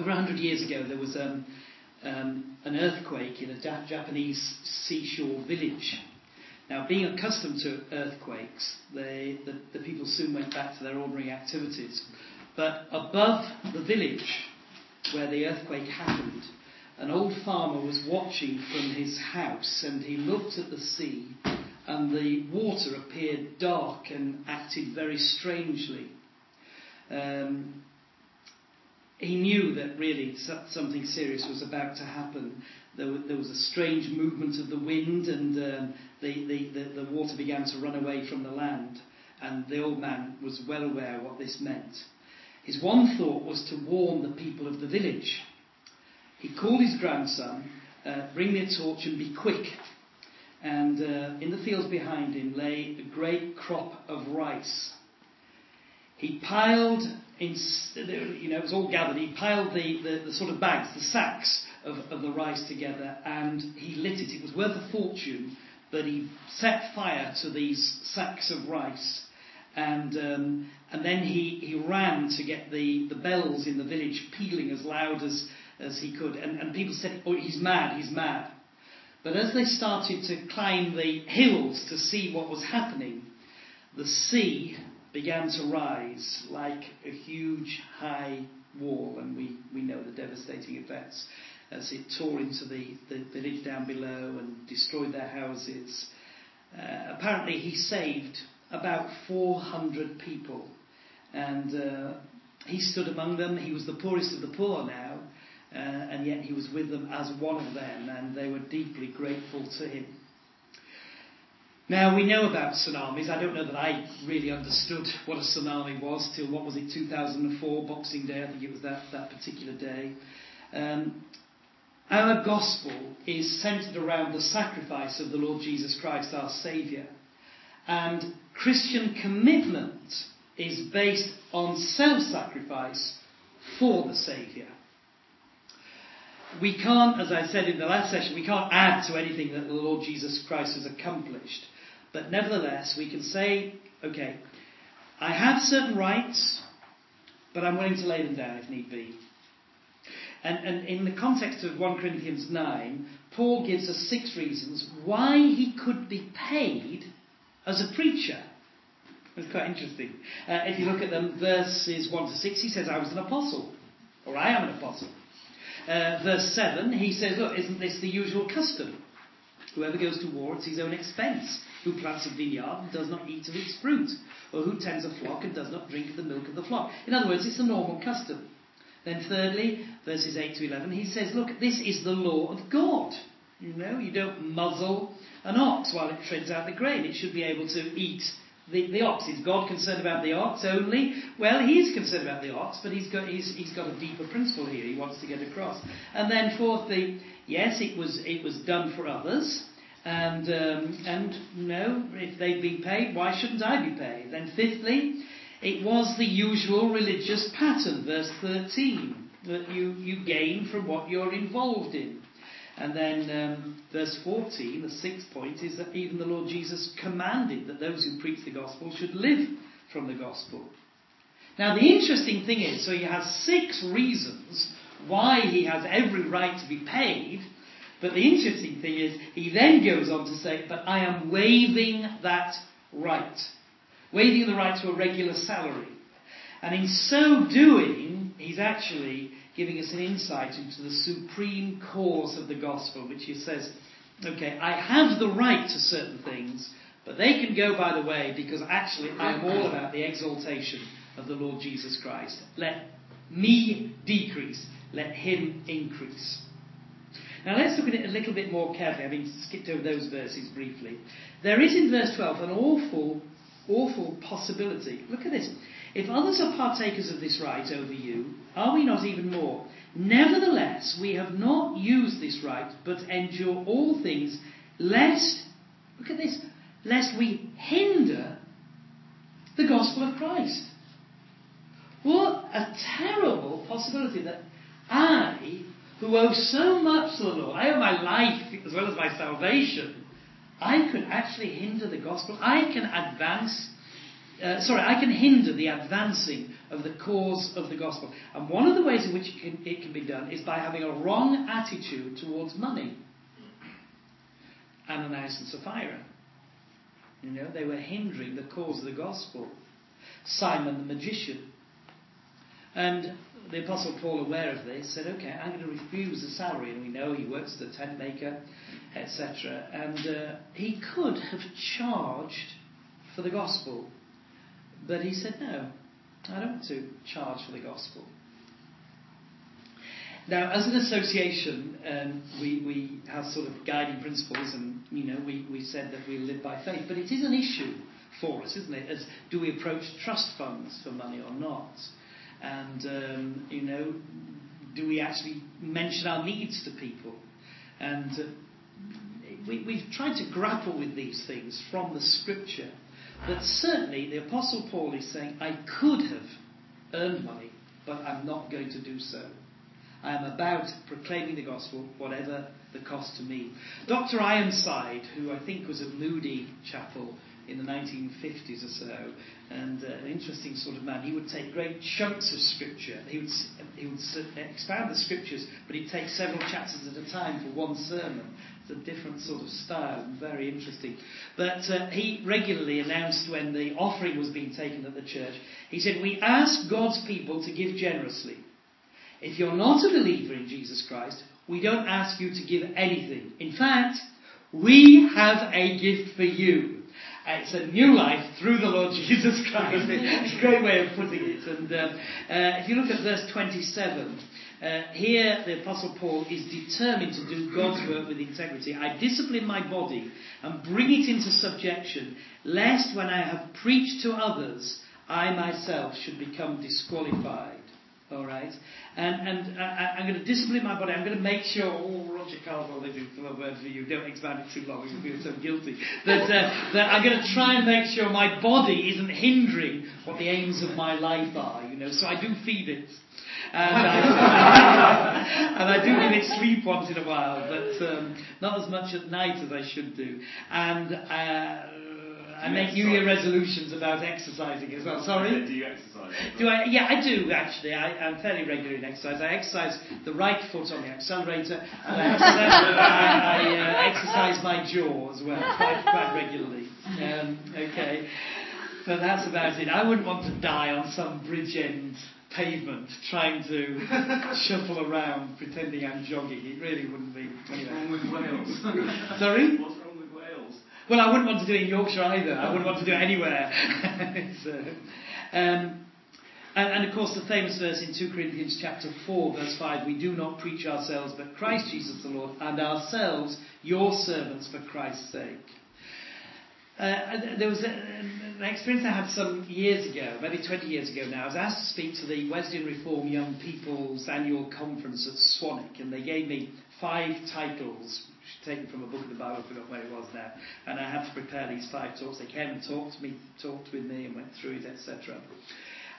Over 100 years ago, there was um, um, an earthquake in a da- Japanese seashore village. Now, being accustomed to earthquakes, they, the, the people soon went back to their ordinary activities. But above the village where the earthquake happened, an old farmer was watching from his house and he looked at the sea and the water appeared dark and acted very strangely. Um, he knew that really something serious was about to happen. There, was a strange movement of the wind, and um, the, the, the, water began to run away from the land. And the old man was well aware what this meant. His one thought was to warn the people of the village. He called his grandson, uh, Bring me a torch and be quick. And uh, in the fields behind him lay a great crop of rice. He piled you know, it was all gathered. He piled the, the, the sort of bags, the sacks of, of, the rice together, and he lit it. It was worth a fortune, but he set fire to these sacks of rice. And, um, and then he, he ran to get the, the bells in the village pealing as loud as, as he could. And, and people said, Oh, he's mad, he's mad. But as they started to climb the hills to see what was happening, the sea began to rise like a huge high wall, and we, we know the devastating effects as it tore into the, the village down below and destroyed their houses. Uh, apparently, he saved about 400 people, and uh, he stood among them. He was the poorest of the poor now, uh, and yet he was with them as one of them, and they were deeply grateful to him. Now, we know about tsunamis. I don't know that I really understood what a tsunami was till, what was it, 2004, Boxing Day, I think it was that, that particular day. Um, our gospel is centered around the sacrifice of the Lord Jesus Christ, our Saviour. And Christian commitment is based on self sacrifice for the Saviour. We can't, as I said in the last session, we can't add to anything that the Lord Jesus Christ has accomplished. But nevertheless, we can say, okay, I have certain rights, but I'm willing to lay them down if need be. And, and in the context of 1 Corinthians 9, Paul gives us six reasons why he could be paid as a preacher. It's quite interesting. Uh, if you look at them, verses 1 to 6, he says, I was an apostle, or I am an apostle. Uh, verse 7, he says, Look, isn't this the usual custom? Whoever goes to war at his own expense who plants a vineyard and does not eat of its fruit, or who tends a flock and does not drink of the milk of the flock. In other words, it's a normal custom. Then, thirdly, verses 8 to 11, he says, Look, this is the law of God. You know, you don't muzzle an ox while it treads out the grain. It should be able to eat the, the ox. Is God concerned about the ox only? Well, he is concerned about the ox, but he's got, he's, he's got a deeper principle here he wants to get across. And then, fourthly, yes, it was, it was done for others. And, um, and no, if they've been paid, why shouldn't I be paid? Then, fifthly, it was the usual religious pattern, verse 13, that you, you gain from what you're involved in. And then um, verse 14, the sixth point, is that even the Lord Jesus commanded that those who preach the gospel should live from the gospel. Now, the interesting thing is, so he has six reasons why he has every right to be paid, but the interesting thing is, he then goes on to say, But I am waiving that right. Waiving the right to a regular salary. And in so doing, he's actually giving us an insight into the supreme cause of the gospel, which he says, okay, I have the right to certain things, but they can go by the way because actually I am all about the exaltation of the Lord Jesus Christ. Let me decrease, let him increase. Now let's look at it a little bit more carefully, having skipped over those verses briefly. There is in verse 12 an awful, awful possibility. Look at this. If others are partakers of this right over you, are we not even more? Nevertheless, we have not used this right, but endure all things, lest, look at this, lest we hinder the gospel of Christ. What a terrible possibility that I who owe so much to the Lord, I owe my life as well as my salvation, I could actually hinder the gospel. I can advance uh, sorry, I can hinder the advancing of the cause of the gospel. And one of the ways in which it can, it can be done is by having a wrong attitude towards money. Ananias and Sapphira. You know, they were hindering the cause of the gospel. Simon the magician. And the Apostle Paul, aware of this, said, Okay, I'm going to refuse the salary. And we know he works as a tent maker, etc. And uh, he could have charged for the gospel. But he said, No, I don't want to charge for the gospel. Now, as an association, um, we, we have sort of guiding principles, and you know, we, we said that we live by faith. But it is an issue for us, isn't it? As do we approach trust funds for money or not? And um, you know, do we actually mention our needs to people? And uh, we, we've tried to grapple with these things from the Scripture. But certainly, the Apostle Paul is saying, I could have earned money, but I'm not going to do so. I am about proclaiming the gospel, whatever the cost to me. Dr. Ironside, who I think was at Moody Chapel in the 1950s or so, and uh, an interesting sort of man. He would take great chunks of scripture. He would, he would expound the scriptures, but he'd take several chapters at a time for one sermon. It's a different sort of style, and very interesting. But uh, he regularly announced when the offering was being taken at the church, he said, We ask God's people to give generously. If you're not a believer in Jesus Christ, we don't ask you to give anything. In fact, we have a gift for you. It's a new life through the Lord Jesus Christ. it's a great way of putting it. And um, uh, if you look at verse 27, uh, here the Apostle Paul is determined to do God's work with integrity. I discipline my body and bring it into subjection, lest when I have preached to others, I myself should become disqualified. All right? And, and uh, I, am going to discipline my body. I'm going to make sure, oh, Roger Carswell, they do a word for you. Don't expand it too long. You'll feel so guilty. That, uh, that I'm going to try and make sure my body isn't hindering what the aims of my life are, you know. So I do feed it. And I, and I do give it sleep once in a while, but um, not as much at night as I should do. And uh, I make New Year resolutions about exercising as well. Sorry? Do you exercise? Do I? Yeah, I do actually. I, am fairly regular in exercise. I exercise the right foot on the accelerator, and I, I, I uh, exercise my jaw as well, quite, quite regularly. Um, okay, but that's about it. I wouldn't want to die on some Bridgend pavement trying to shuffle around pretending I'm jogging. It really wouldn't be. What's wrong with Wales? Sorry? What's wrong with Wales? Well, I wouldn't want to do it in Yorkshire either. I wouldn't want to do it anywhere. so, um, and, and, of course, the famous verse in 2 Corinthians chapter 4, verse 5 we do not preach ourselves, but Christ Jesus the Lord, and ourselves your servants for Christ's sake. Uh, there was a, an experience I had some years ago, maybe 20 years ago now. I was asked to speak to the Wesleyan Reform Young People's annual conference at Swanwick, and they gave me five titles taken from a book of the Bible, I forgot where it was now. And I had to prepare these five talks. They came and talked to me, talked with me, and went through it, etc.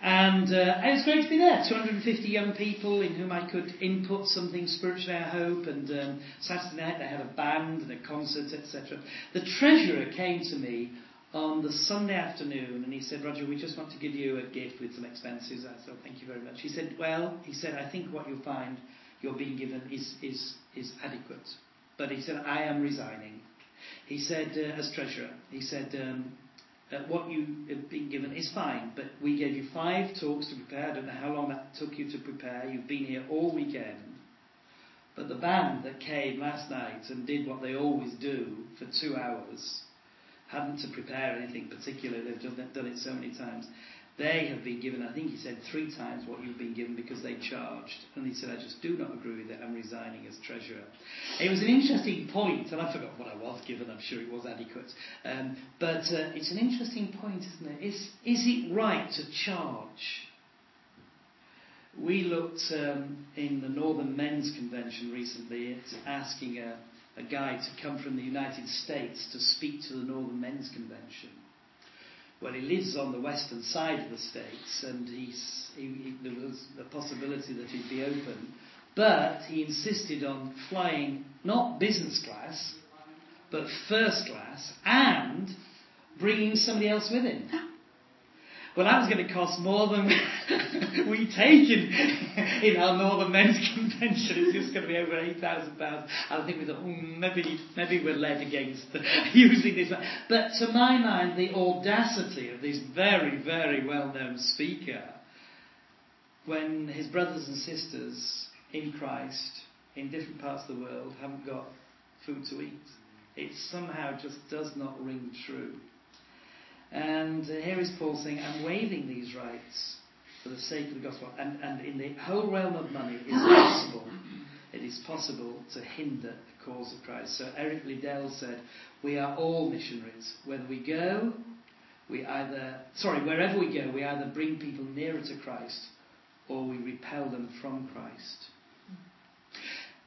And uh, it was great to be there. 250 young people in whom I could input something spiritually, I hope. And um, Saturday night they had a band and a concert, etc. The treasurer came to me on the Sunday afternoon and he said, Roger, we just want to give you a gift with some expenses. I said, thank you very much. He said, well, he said, I think what you'll find you're being given is, is, is adequate. But he said, I am resigning. He said, uh, as treasurer, he said, um, uh, what you have been given is fine, but we gave you five talks to prepare. I don't know how long that took you to prepare. You've been here all weekend. But the band that came last night and did what they always do for two hours hadn't to prepare anything particular. They've done done it so many times. They have been given, I think he said, three times what you've been given because they charged. And he said, I just do not agree with it. I'm resigning as treasurer. It was an interesting point, and I forgot what I was given. I'm sure it was adequate. Um, but uh, it's an interesting point, isn't it? Is, is it right to charge? We looked um, in the Northern Men's Convention recently at asking a, a guy to come from the United States to speak to the Northern Men's Convention well, he lives on the western side of the States, and he's, he, he, there was a possibility that he'd be open. But he insisted on flying not business class, but first class, and bringing somebody else with him. well, that was going to cost more than we take in, in our Northern Men's Convention. It's just going to be over £8,000. And I think we thought, mm, maybe, maybe we're led against using this. But to my mind, the audacity of this very, very well known speaker, when his brothers and sisters in Christ in different parts of the world haven't got food to eat, it somehow just does not ring true. And here is Paul saying, I'm waiving these rights for the sake of the gospel. And, and in the whole realm of money, it is possible, it is possible to hinder the cause of Christ. So Eric Liddell said, we are all missionaries. Whether we go, we either, sorry, wherever we go, we either bring people nearer to Christ or we repel them from Christ.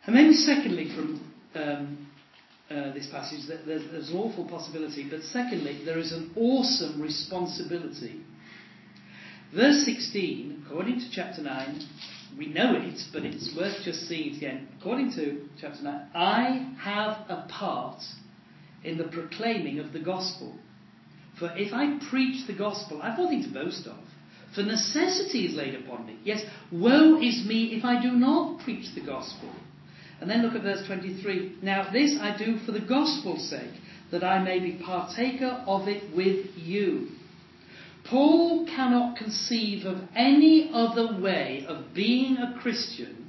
And then secondly, from um, uh, this passage there's, there's an awful possibility, but secondly, there is an awesome responsibility. Verse 16, according to chapter 9, we know it, but it's worth just seeing it again. According to chapter 9, I have a part in the proclaiming of the gospel. For if I preach the gospel, I've nothing to boast of. For necessity is laid upon me. Yes, woe is me if I do not preach the gospel. And then look at verse 23. Now, this I do for the gospel's sake, that I may be partaker of it with you. Paul cannot conceive of any other way of being a Christian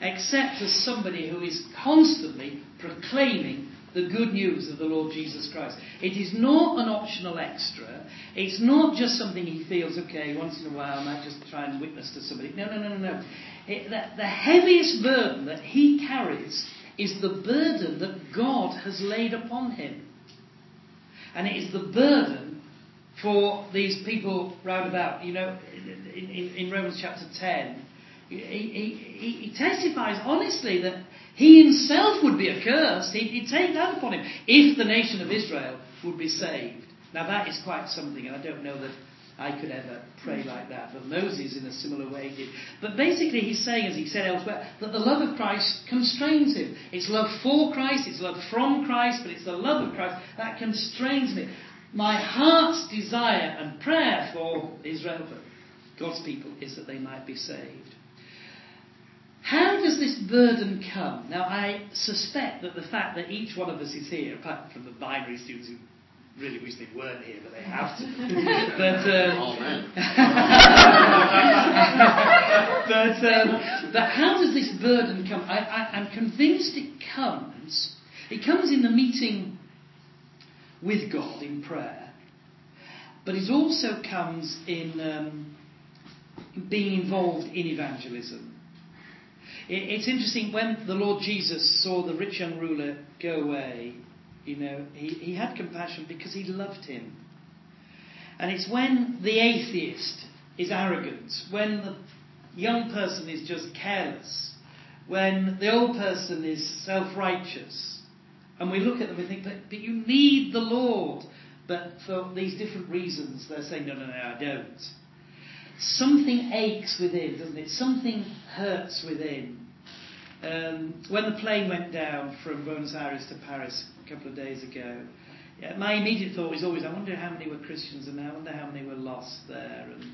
except as somebody who is constantly proclaiming the good news of the Lord Jesus Christ. It is not an optional extra. It's not just something he feels, okay, once in a while I might just try and witness to somebody. No, no, no, no, no. The, the heaviest burden that he carries is the burden that God has laid upon him. And it is the burden for these people round about. You know, in, in, in Romans chapter 10, he, he, he, testifies honestly that he himself would be accursed. He'd, he'd take that upon him if the nation of Israel would be saved. Now, that is quite something, and I don't know that I could ever pray like that. But Moses, in a similar way, did. But basically, he's saying, as he said elsewhere, that the love of Christ constrains him. It's love for Christ, it's love from Christ, but it's the love of Christ that constrains me. My heart's desire and prayer for Israel, God's people, is that they might be saved. How does this burden come? Now, I suspect that the fact that each one of us is here, apart from the binary students who really wish they weren't here, but they have to. but, um, oh, but, um, but how does this burden come? I, I, I'm convinced it comes. It comes in the meeting with God in prayer, but it also comes in um, being involved in evangelism. It, it's interesting when the Lord Jesus saw the rich young ruler go away you know, he, he had compassion because he loved him. And it's when the atheist is arrogant, when the young person is just careless, when the old person is self righteous, and we look at them and think, but, but you need the Lord. But for these different reasons, they're saying, no, no, no, I don't. Something aches within, doesn't it? Something hurts within. Um, when the plane went down from Buenos Aires to Paris couple of days ago, yeah, my immediate thought is always, I wonder how many were Christians and I wonder how many were lost there. And,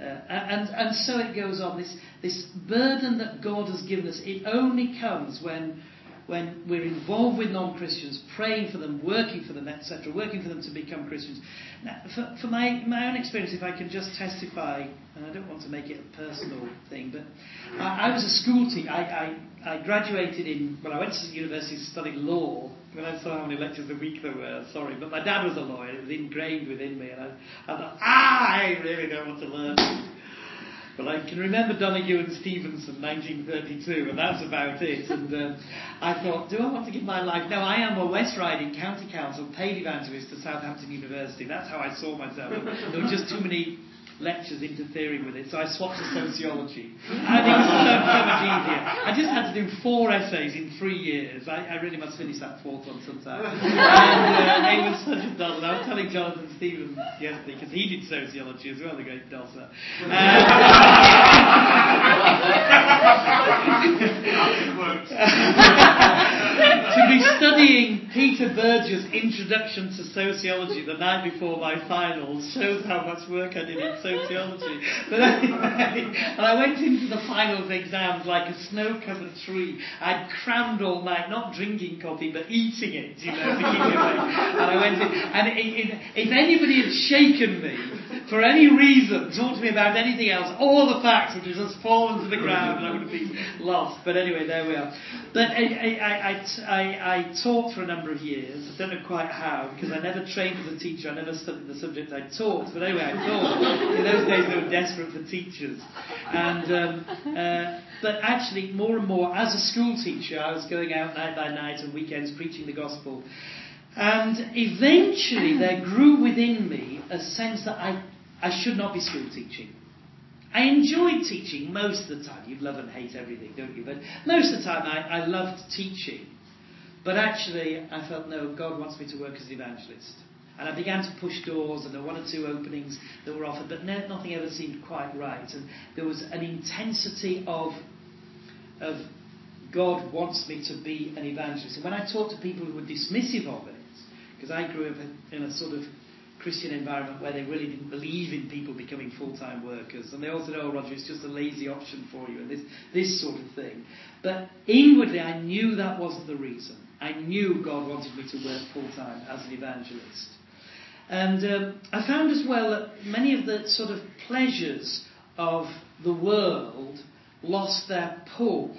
uh, and, and so it goes on. This, this burden that God has given us, it only comes when when we're involved with non Christians, praying for them, working for them, etc., working for them to become Christians. Now, for, for my, my own experience, if I can just testify, and I don't want to make it a personal thing, but I, I was a school teacher. I, I, I graduated in, well, I went to university to study law. When I saw how many lectures a week there were, sorry, but my dad was a lawyer. It was ingrained within me, and I, I thought, ah, I really don't want to learn. But I can remember Donoghue and Stevenson, 1932, and that's about it. And uh, I thought, do I want to give my life? No, I am a West Riding County Council paid evangelist to Southampton University. That's how I saw myself. There were just too many lectures interfering with it, so I swapped to sociology. I think it's so, so much easier. I just had to do four essays in three years. I, I really must finish that fourth one sometime. and uh, it was such a doddle. I was telling Jonathan Stevens yesterday, because he did sociology as well, the great Dosser. to be studying Peter Berger's introduction to sociology the night before my finals shows how much work I did in sociology. But anyway, and I went into the finals exams like a snow-covered tree. I'd crammed all night, not drinking coffee, but eating it, you know. And I went in, and it, it, if anybody had shaken me for any reason, talk to me about anything else, all the facts would have just fallen to the ground and I would have been lost. But anyway, there we are. But I, I, I, I, taught for a number of years. I don't know quite how, because I never trained as a teacher. I never studied the subject I taught. But anyway, I taught. In those days, they were desperate for teachers. And, um, uh, but actually, more and more, as a school teacher, I was going out night by night and weekends preaching the gospel. And eventually, there grew within me a sense that I, I should not be school teaching. I enjoyed teaching most of the time. You love and hate everything, don't you? But most of the time I, I loved teaching. But actually, I felt, no, God wants me to work as an evangelist. And I began to push doors, and there were one or two openings that were offered, but no, nothing ever seemed quite right. And there was an intensity of, of God wants me to be an evangelist. And when I talked to people who were dismissive of it, because I grew up in a sort of Christian environment where they really didn't believe in people becoming full-time workers. And they all said, oh, Roger, it's just a lazy option for you, and this, this sort of thing. But inwardly, I knew that wasn't the reason. I knew God wanted me to work full-time as an evangelist. And um, I found as well that many of the sort of pleasures of the world lost their pull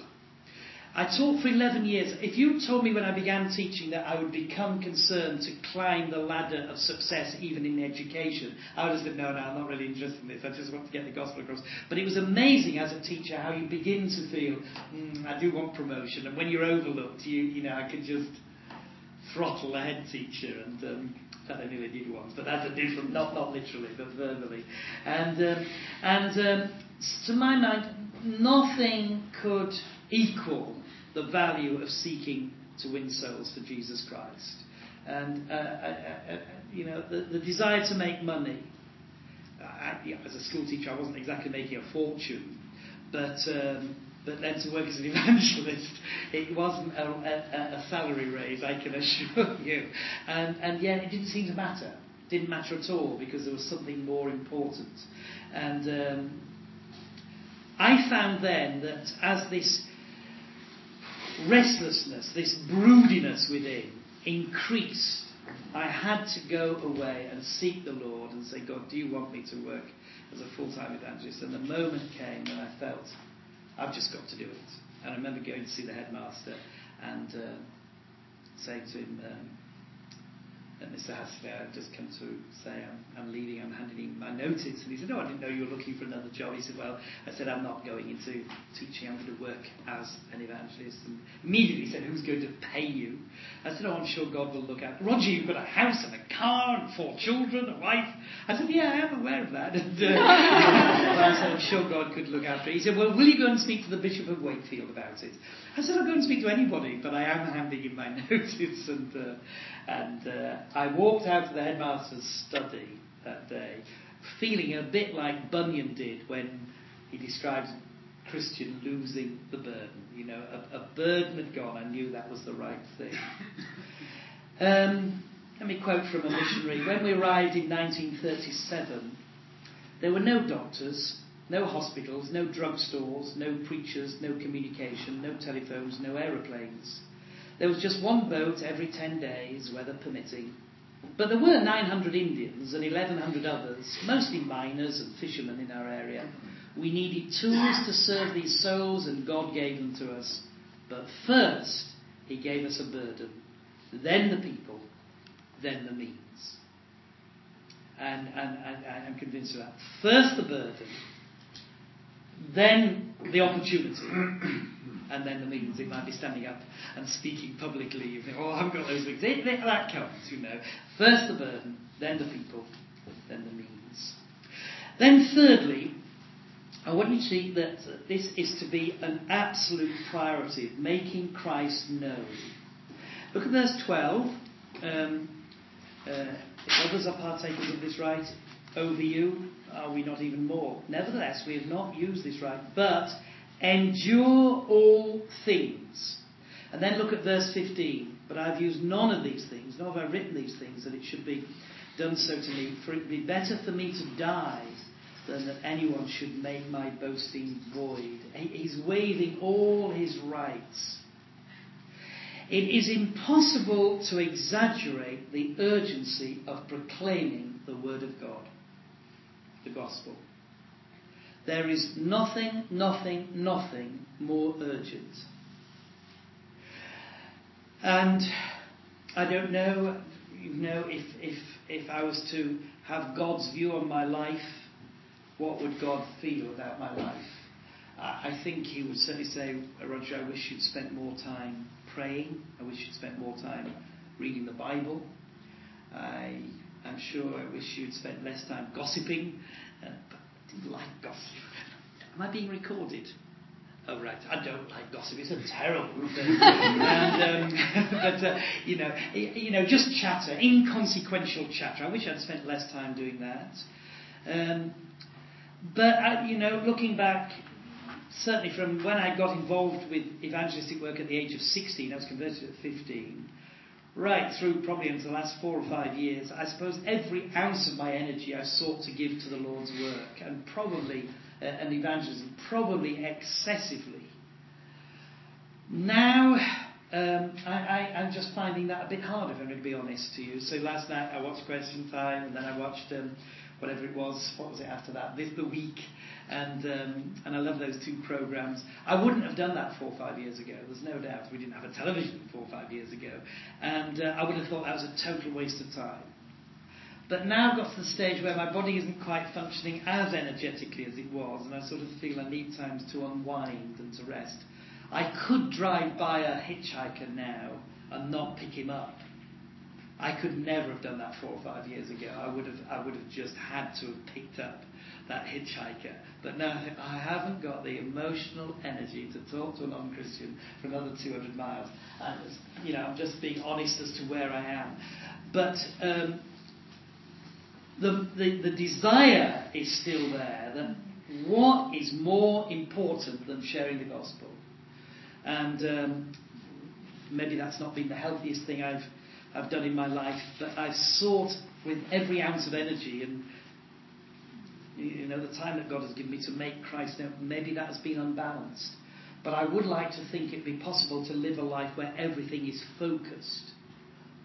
I taught for 11 years. If you told me when I began teaching that I would become concerned to climb the ladder of success even in education, I would have said, no, no, I'm not really interested in this. I just want to get the gospel across. But it was amazing as a teacher how you begin to feel, mm, I do want promotion. And when you're overlooked, you, you know, I could just throttle a head teacher and um, I nearly did once, but that's a different, not, not literally, but verbally. And, um, and um, to my mind, nothing could equal the value of seeking to win souls for Jesus Christ. And, uh, uh, uh, uh you know, the, the, desire to make money. I, as a school teacher, I wasn't exactly making a fortune, but um, but then to work as an evangelist, it wasn't a, a, a, salary raise, I can assure you. And, and yet it didn't seem to matter. Didn't matter at all because there was something more important. And um, I found then that as this restlessness, this broodiness within increased, I had to go away and seek the Lord and say, God, do you want me to work as a full time evangelist? And the moment came when I felt, I've just got to do it. And I remember going to see the headmaster and uh, saying to him, um, Mr. Hasley, I've just come to say I'm, I'm, leaving, I'm handing in my notice. And he said, No, I didn't know you were looking for another job. He said, Well, I said, I'm not going into teaching, I'm going to work as an evangelist. And immediately he said, Who's going to pay you? I said, Oh, I'm sure God will look out. Roger, you've got a house and a car and four children, a wife. I said, Yeah, I am aware of that. And, uh, I said, I'm sure God could look after it. He said, Well, will you go and speak to the Bishop of Wakefield about it? I said, I'll go and speak to anybody, but I am handing in my notice. And, uh, and uh, I walked out of the headmaster's study that day feeling a bit like Bunyan did when he describes Christian losing the burden. You know, a, a burden had gone. I knew that was the right thing. Um, let me quote from a missionary. When we arrived in 1937, there were no doctors, no hospitals, no drugstores, no preachers, no communication, no telephones, no aeroplanes. There was just one boat every 10 days, weather permitting. But there were 900 Indians and 1,100 others, mostly miners and fishermen in our area. We needed tools to serve these souls, and God gave them to us. But first, He gave us a burden, then the people, then the means. And, and, and I'm convinced of that. First the burden, then the opportunity and then the means. It might be standing up and speaking publicly. You think, oh, I haven't got those things. It, it, that comes, you know. First the burden, then the people, then the means. Then, thirdly, I want you to see that this is to be an absolute priority, of making Christ known. Look at verse 12. Um, uh, if others are partakers of this right over you, are we not even more? Nevertheless, we have not used this right, but endure all things. And then look at verse 15. But I've used none of these things, nor have I written these things, that it should be done so to me. For it would be better for me to die than that anyone should make my boasting void. He's waiving all his rights. It is impossible to exaggerate the urgency of proclaiming the Word of God, the Gospel. There is nothing, nothing, nothing more urgent. And I don't know, you know, if, if, if I was to have God's view on my life, what would God feel about my life? I think he would certainly say, Roger, I wish you'd spent more time praying. I wish you'd spent more time reading the Bible. I, am sure I wish you'd spent less time gossiping. Uh, I didn't like gossip. Am I being recorded? Oh right, I don't like gossip. It's a terrible thing. and, um, but uh, you know, you know, just chatter, inconsequential chatter. I wish I'd spent less time doing that. Um, but uh, you know, looking back, certainly from when I got involved with evangelistic work at the age of 16, I was converted at 15, right through probably into the last four or five years, I suppose every ounce of my energy I sought to give to the Lord's work, and probably uh, and evangelism, probably excessively. Now, um, I, am just finding that a bit harder, if I'm going to be honest to you. So last night I watched Question Time, and then I watched um, whatever it was. What was it after that? This the week, and um, and I love those two programs. I wouldn't have done that four or five years ago. There's no doubt. We didn't have a television four or five years ago, and uh, I would have thought that was a total waste of time. But now I've got to the stage where my body isn't quite functioning as energetically as it was, and I sort of feel I need times to unwind and to rest. I could drive by a hitchhiker now and not pick him up. I could never have done that four or five years ago. I would have, I would have just had to have picked up that hitchhiker. But now I haven't got the emotional energy to talk to a non-Christian for another 200 miles. And, you know, I'm just being honest as to where I am. But um, the, the, the desire is still there that what is more important than sharing the gospel? And um, maybe that's not been the healthiest thing I've, I've done in my life, but I've sought with every ounce of energy and you know the time that God has given me to make Christ known. Maybe that has been unbalanced, but I would like to think it'd be possible to live a life where everything is focused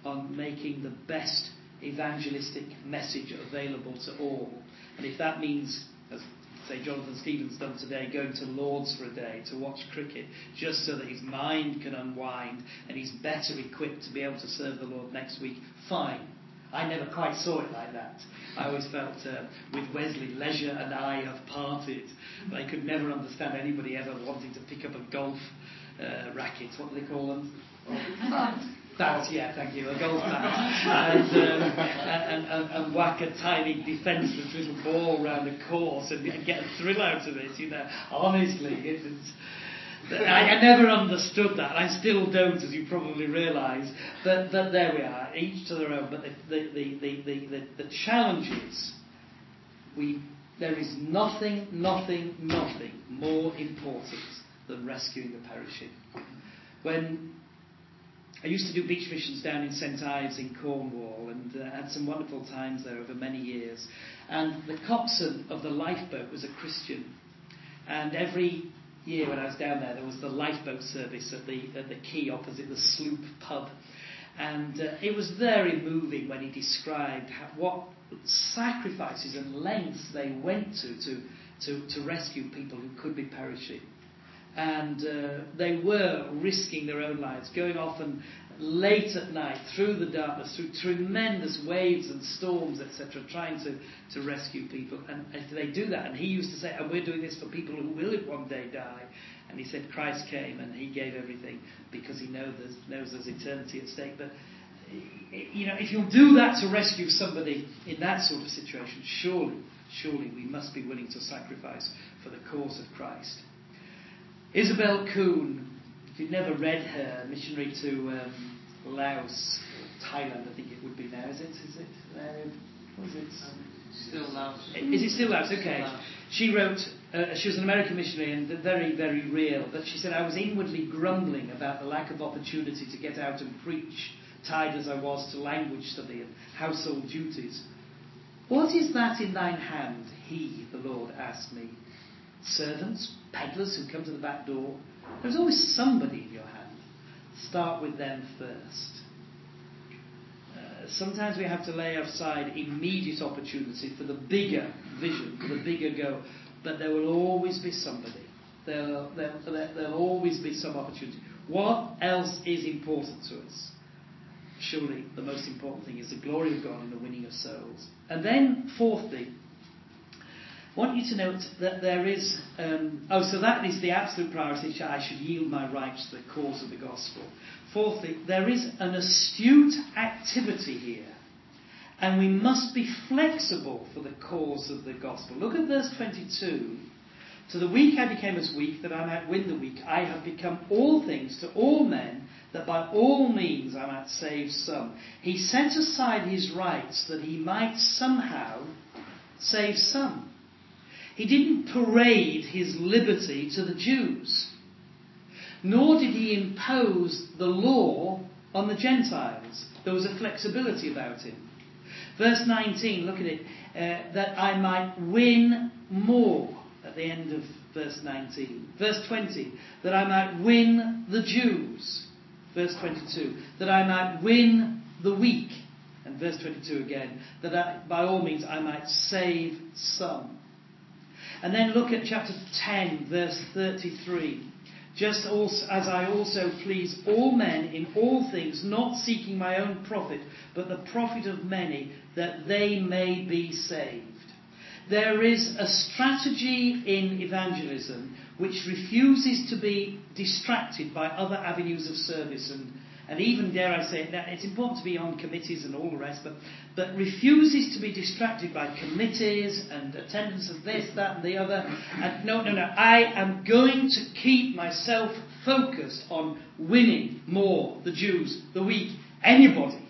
on making the best evangelistic message available to all. And if that means, as say Jonathan Stevens done today, going to Lord's for a day to watch cricket, just so that his mind can unwind and he's better equipped to be able to serve the Lord next week, fine. I never quite saw it like that. I always felt uh, with Wesley, leisure and I have parted. I could never understand anybody ever wanting to pick up a golf uh, racket. What do they call them? Bat, yeah, thank you, a golf bat, and, um, and, and, and, whack a tiny defenceless little ball around the course and, and, get a thrill out of it, you know. Honestly, it's, I, I, never understood that. I still don't, as you probably realise. But, but there we are, each to their own. But the, the, the, the, the, the challenge is we, there is nothing, nothing, nothing more important than rescuing the perishing. When I used to do beach missions down in St Ives in Cornwall and uh, had some wonderful times there over many years. And the coxswain of the lifeboat was a Christian. And every year when I was down there, there was the lifeboat service at the, at the quay opposite the sloop pub. And uh, it was very moving when he described how, what sacrifices and lengths they went to, to to, to rescue people who could be perishing and uh, they were risking their own lives, going off and late at night through the darkness, through tremendous waves and storms, etc., trying to, to rescue people. And they do that, and he used to say, and we're doing this for people who will one day die. And he said, Christ came and he gave everything because he knows there's, knows there's eternity at stake. But you know, if you'll do that to rescue somebody in that sort of situation, surely, surely we must be willing to sacrifice for the cause of Christ. Isobel Kuhn, if you've never read her, missionary to um, Laos, Thailand, I think it would be now, is it? Is it? Uh, what is it? Um, still Laos. Is it still Laos? Okay. Still. She wrote uh, she was an American missionary and very, very real. But she said, I was inwardly grumbling about the lack of opportunity to get out and preach, tied as I was to language study and household duties. What is that in thine hand? He, the Lord, asked me. Servants, peddlers who come to the back door. There's always somebody in your hand. Start with them first. Uh, sometimes we have to lay aside immediate opportunity for the bigger vision, for the bigger goal. But there will always be somebody. There'll, always be some opportunity. What else is important to us? Surely the most important thing is the glory of God and the winning of souls. And then, fourthly, want you to note that there is. Um, oh, so that is the absolute priority. I should yield my rights to the cause of the gospel. Fourthly, there is an astute activity here. And we must be flexible for the cause of the gospel. Look at verse 22. To the weak I became as weak, that I might win the weak. I have become all things to all men, that by all means I might save some. He set aside his rights that he might somehow save some. He didn't parade his liberty to the Jews, nor did he impose the law on the Gentiles. There was a flexibility about him. Verse 19, look at it. Uh, that I might win more at the end of verse 19. Verse 20, that I might win the Jews. Verse 22, that I might win the weak. And verse 22 again, that I, by all means I might save some. And then look at chapter 10, verse 33. Just as I also please all men in all things, not seeking my own profit, but the profit of many, that they may be saved. There is a strategy in evangelism which refuses to be distracted by other avenues of service and and even, dare I say it, it's important to be on committees and all the rest, but, but refuses to be distracted by committees and attendance of this, that, and the other. And no, no, no. I am going to keep myself focused on winning more the Jews, the weak, anybody.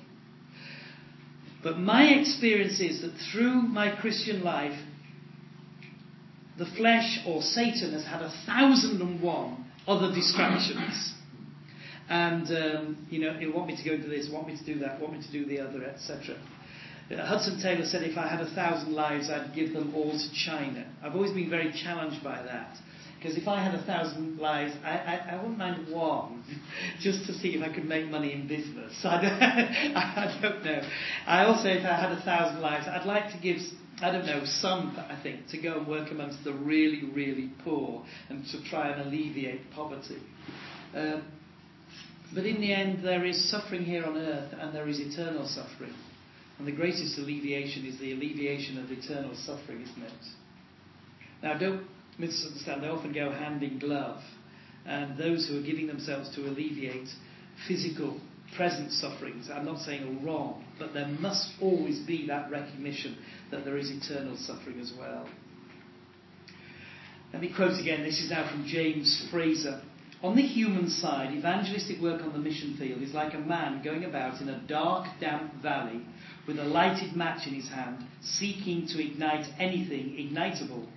But my experience is that through my Christian life, the flesh or Satan has had a thousand and one other distractions. And, um, you know, you want me to go into this, want me to do that, want me to do the other, etc. Uh, Hudson Taylor said, if I had a thousand lives, I'd give them all to China. I've always been very challenged by that. Because if I had a thousand lives, I, I, I, wouldn't mind one, just to see if I could make money in business. I don't, I don't know. I also, if I had a thousand lives, I'd like to give, I don't know, some, I think, to go and work amongst the really, really poor and to try and alleviate poverty. Um, but in the end, there is suffering here on earth and there is eternal suffering. And the greatest alleviation is the alleviation of eternal suffering, isn't it? Now, don't misunderstand, they often go hand in glove. And those who are giving themselves to alleviate physical, present sufferings, I'm not saying wrong, but there must always be that recognition that there is eternal suffering as well. Let me quote again, this is now from James Fraser. On the human side, evangelistic work on the mission field is like a man going about in a dark, damp valley with a lighted match in his hand, seeking to ignite anything ignitable.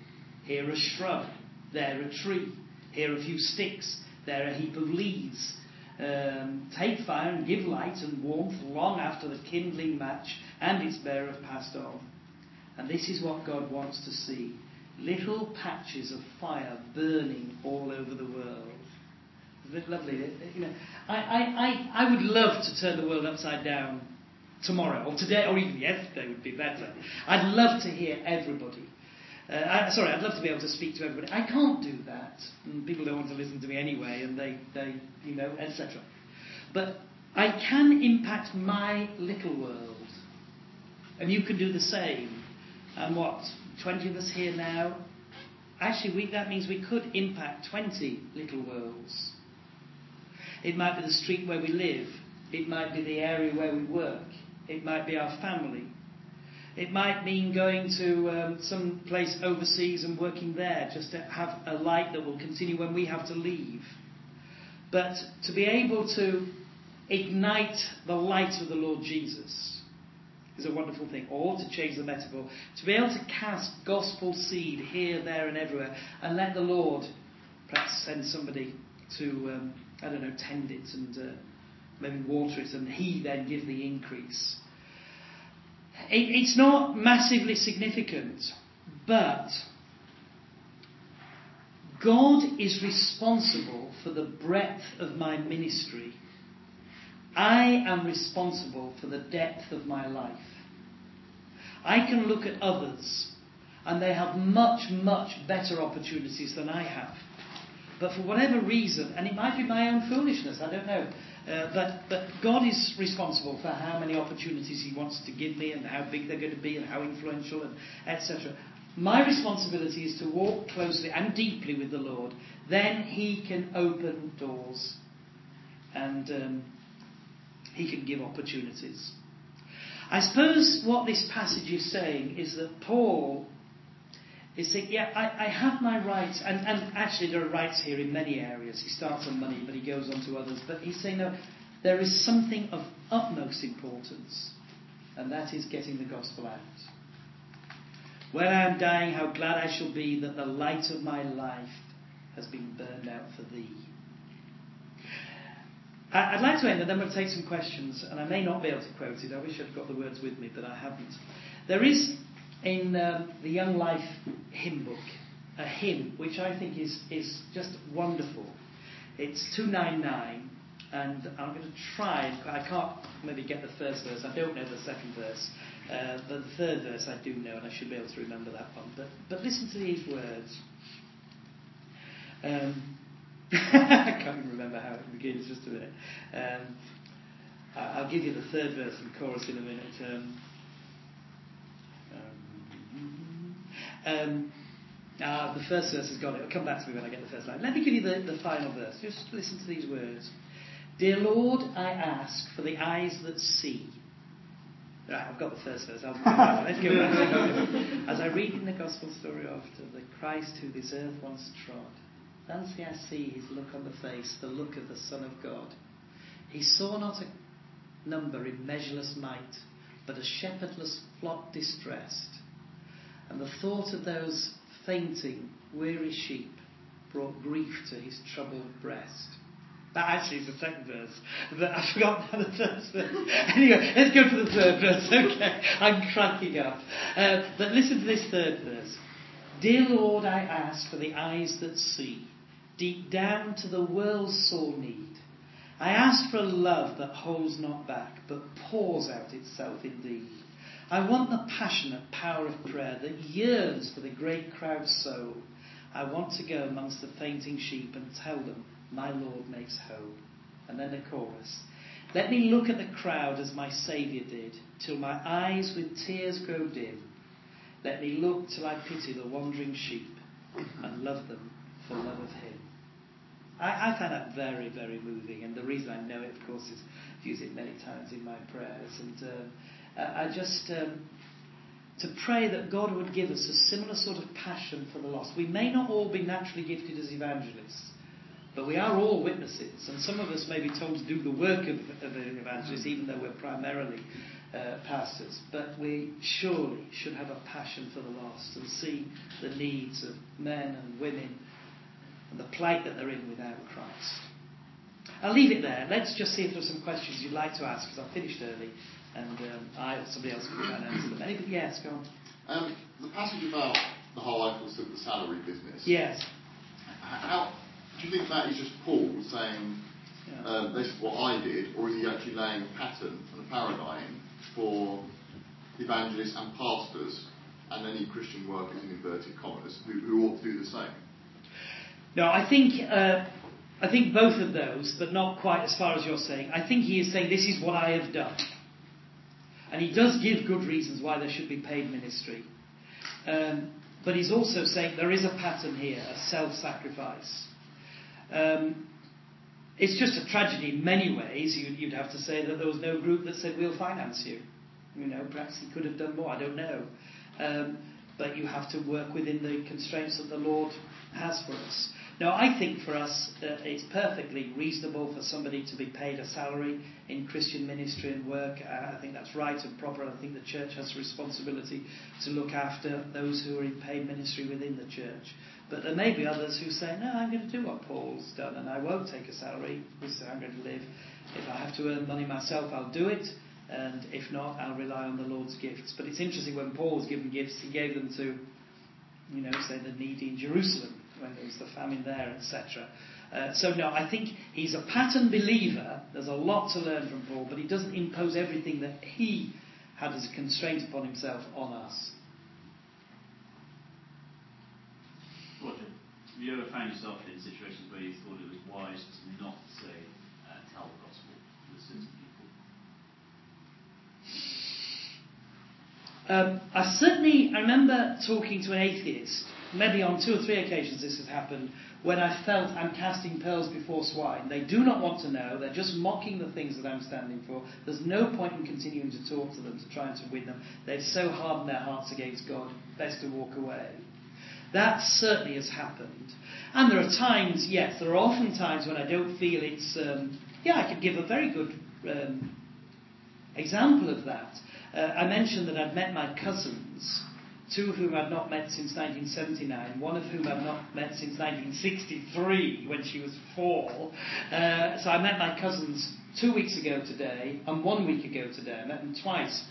Here a shrub, there a tree, here a few sticks, there a heap of leaves. Um, take fire and give light and warmth long after the kindling match and its bearer have passed on. And this is what God wants to see little patches of fire burning all over the world. Lovely? You know, I, I, I, I would love to turn the world upside down tomorrow, or today, or even yesterday would be better. I'd love to hear everybody. Uh, I, sorry, I'd love to be able to speak to everybody. I can't do that. And people don't want to listen to me anyway, and they, they you know, etc. But I can impact my little world, and you can do the same. And what, 20 of us here now? Actually, we, that means we could impact 20 little worlds. It might be the street where we live. It might be the area where we work. It might be our family. It might mean going to um, some place overseas and working there just to have a light that will continue when we have to leave. But to be able to ignite the light of the Lord Jesus is a wonderful thing. Or to change the metaphor, to be able to cast gospel seed here, there, and everywhere, and let the Lord perhaps send somebody to, um, I don't know, tend it and uh, maybe water it, and He then give the increase. It, it's not massively significant, but God is responsible for the breadth of my ministry. I am responsible for the depth of my life. I can look at others and they have much, much better opportunities than I have. But for whatever reason, and it might be my own foolishness, I don't know, uh, but, but God is responsible for how many opportunities He wants to give me and how big they're going to be and how influential and etc. My responsibility is to walk closely and deeply with the Lord. Then He can open doors and um, He can give opportunities. I suppose what this passage is saying is that Paul is saying, yeah, I, I have my rights, and, and actually there are rights here in many areas. He starts on money, but he goes on to others. But he's saying, no, there is something of utmost importance, and that is getting the gospel out. When I am dying, how glad I shall be that the light of my life has been burned out for thee. I'd like to end, and then we'll take some questions, and I may not be able to quote it. I wish I'd got the words with me, but I haven't. There is in um, the Young Life hymn book a hymn which I think is, is just wonderful. It's 299, and I'm going to try, I can't maybe get the first verse, I don't know the second verse. Uh, but the third verse I do know, and I should be able to remember that one. But, but listen to these words. Um, I can't even remember how it begins, just a minute. Um, I'll give you the third verse and chorus in a minute. Um, um, uh, the first verse has got it. It'll come back to me when I get the first line. Let me give you the, the final verse. Just listen to these words. Dear Lord, I ask for the eyes that see Right, I've got the first verse. I'll Let's go back. As I read in the gospel story of the Christ who this earth once trod, fancy I see his look on the face, the look of the Son of God. He saw not a number in measureless might, but a shepherdless flock distressed. And the thought of those fainting, weary sheep brought grief to his troubled breast. That actually is the second verse. But I forgot the first verse. Anyway, let's go to the third verse. Okay, I'm cracking up. Uh, but listen to this third verse. Dear Lord, I ask for the eyes that see, deep down to the world's sore need. I ask for a love that holds not back, but pours out itself in deed. I want the passionate power of prayer that yearns for the great crowd's soul. I want to go amongst the fainting sheep and tell them my Lord makes whole. And then the chorus. Let me look at the crowd as my Saviour did, till my eyes with tears grow dim. Let me look till I pity the wandering sheep and love them for love of Him. I, I find that very, very moving, and the reason I know it, of course, is I've used it many times in my prayers. And um, I just um, to pray that God would give us a similar sort of passion for the lost. We may not all be naturally gifted as evangelists, but we are all witnesses, and some of us may be told to do the work of, of an evangelist, even though we're primarily uh, pastors. But we surely should have a passion for the lost and see the needs of men and women and the plight that they're in without Christ. I'll leave it there. Let's just see if there's some questions you'd like to ask, because I finished early, and um, I somebody else can try and answer them. Anybody? Yes, go on. Um, the passage about the whole idol of the salary business. Yes. How, do you think that is just Paul saying, yeah. um, this is what I did, or is he actually laying a pattern and a paradigm for evangelists and pastors and any Christian workers in inverted commas who, who ought to do the same? No, I think uh, I think both of those, but not quite as far as you're saying. I think he is saying this is what I have done, and he does give good reasons why there should be paid ministry. Um, but he's also saying there is a pattern here, a self-sacrifice. Um, it's just a tragedy in many ways. You'd, you'd, have to say that there was no group that said, we'll finance you. You know, perhaps he could have done more, I don't know. Um, but you have to work within the constraints that the Lord has for us. No, I think for us uh, it's perfectly reasonable for somebody to be paid a salary in Christian ministry and work. Uh, I think that's right and proper. I think the church has a responsibility to look after those who are in paid ministry within the church. But there may be others who say, no, I'm going to do what Paul's done and I won't take a salary. How I'm going to live. If I have to earn money myself, I'll do it. And if not, I'll rely on the Lord's gifts. But it's interesting when Paul was given gifts, he gave them to, you know, say the needy in Jerusalem when there was the famine there, etc. Uh, so no, I think he's a pattern believer. There's a lot to learn from Paul, but he doesn't impose everything that he had as a constraint upon himself on us. Roger, have you ever found yourself in situations where you thought it was wise to not say, uh, tell the gospel to certain people? Um, I certainly I remember talking to an atheist. Maybe on two or three occasions this has happened when I felt I'm casting pearls before swine. They do not want to know. They're just mocking the things that I'm standing for. There's no point in continuing to talk to them to try to win them. They've so hardened their hearts against God. Best to walk away. That certainly has happened. And there are times, yes, there are often times when I don't feel it's. Um, yeah, I could give a very good um, example of that. Uh, I mentioned that I'd met my cousins, two of whom I'd not met since 1979, one of whom I'd not met since 1963 when she was four. Uh, so I met my cousins two weeks ago today and one week ago today. I met them twice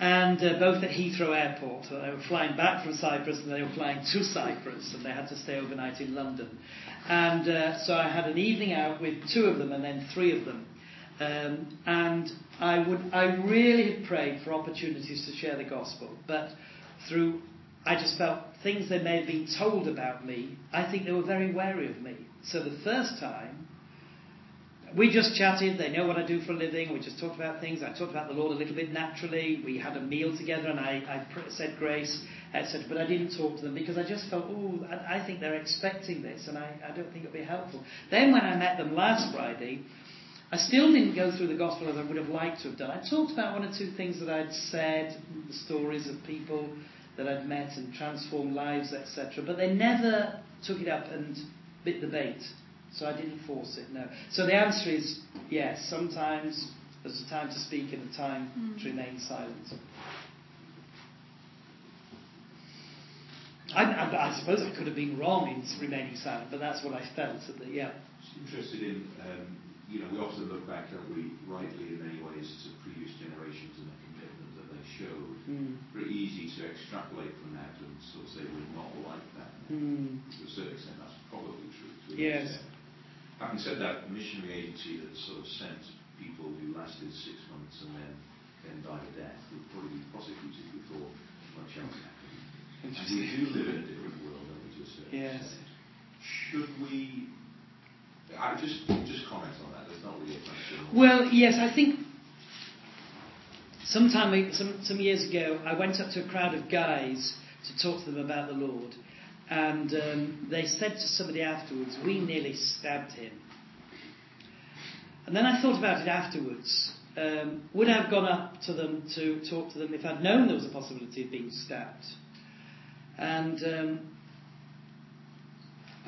and uh, both at Heathrow Airport. So they were flying back from Cyprus and they were flying to Cyprus and they had to stay overnight in London. And uh, so I had an evening out with two of them and then three of them. Um, and I would, I really had prayed for opportunities to share the gospel, but through, I just felt things they may have been told about me, I think they were very wary of me. So the first time, we just chatted. They know what I do for a living. We just talked about things. I talked about the Lord a little bit naturally. We had a meal together, and I, I said grace, etc. But I didn't talk to them because I just felt, oh, I, I, think they're expecting this, and I, I don't think it'll be helpful. Then when I met them last Friday, I still didn't go through the gospel as I would have liked to have done. I talked about one or two things that I'd said, the stories of people that I'd met and transformed lives, etc. But they never took it up and bit the bait. So I didn't force it, no. So the answer is yes, sometimes there's a time to speak and a time mm. to remain silent. I, I, I, suppose I could have been wrong in remaining silent, but that's what I felt. At the, yeah. Interested in, um, you know, we often look back, don't we, rightly in many ways, to previous generations and the commitment that they showed. Mm. Very easy to extrapolate from that and sort of say we're not like that. Mm. To a certain extent, that's probably true. To yes. Extent. Having said that, a missionary agency that sort of sent people who lasted six months and then, then died a death would probably be prosecuted before much else happened. And we do live in a different world, don't we, to a certain yes. extent. Should we I just just comment on that. There's not really a question. Well, yes, I think sometime some some years ago, I went up to a crowd of guys to talk to them about the Lord, and um, they said to somebody afterwards, We nearly stabbed him. And then I thought about it afterwards. Um, would I have gone up to them to talk to them if I'd known there was a possibility of being stabbed? And um,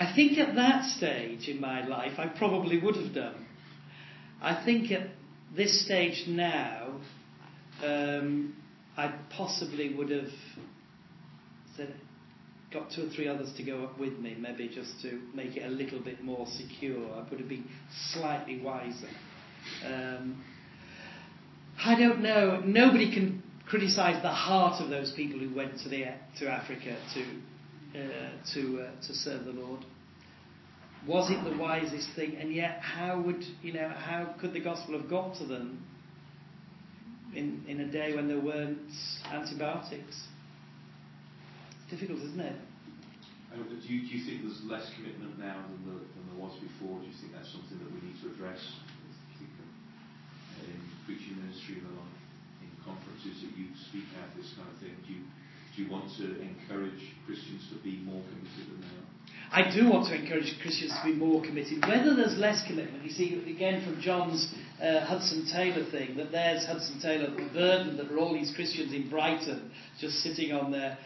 I think at that stage in my life, I probably would have done. I think at this stage now, um, I possibly would have said, got two or three others to go up with me, maybe just to make it a little bit more secure. I would have been slightly wiser. Um, I don't know. Nobody can criticise the heart of those people who went to the to Africa to uh, to uh, to serve the Lord. Was it the wisest thing? And yet, how would you know? How could the gospel have got to them in in a day when there weren't antibiotics? difficult, isn't it? do, you, do you think there's less commitment now than, than there was before? Do you think that's something that we need to address? in preaching ministry and the like, in conferences that you speak at, this kind of thing? Do you, do you want to encourage Christians to be more committed than they are? I do want to encourage Christians to be more committed. Whether there's less commitment, you see, again from John's uh, Hudson Taylor thing, that there's Hudson Taylor burdened that are all these Christians in Brighton just sitting on their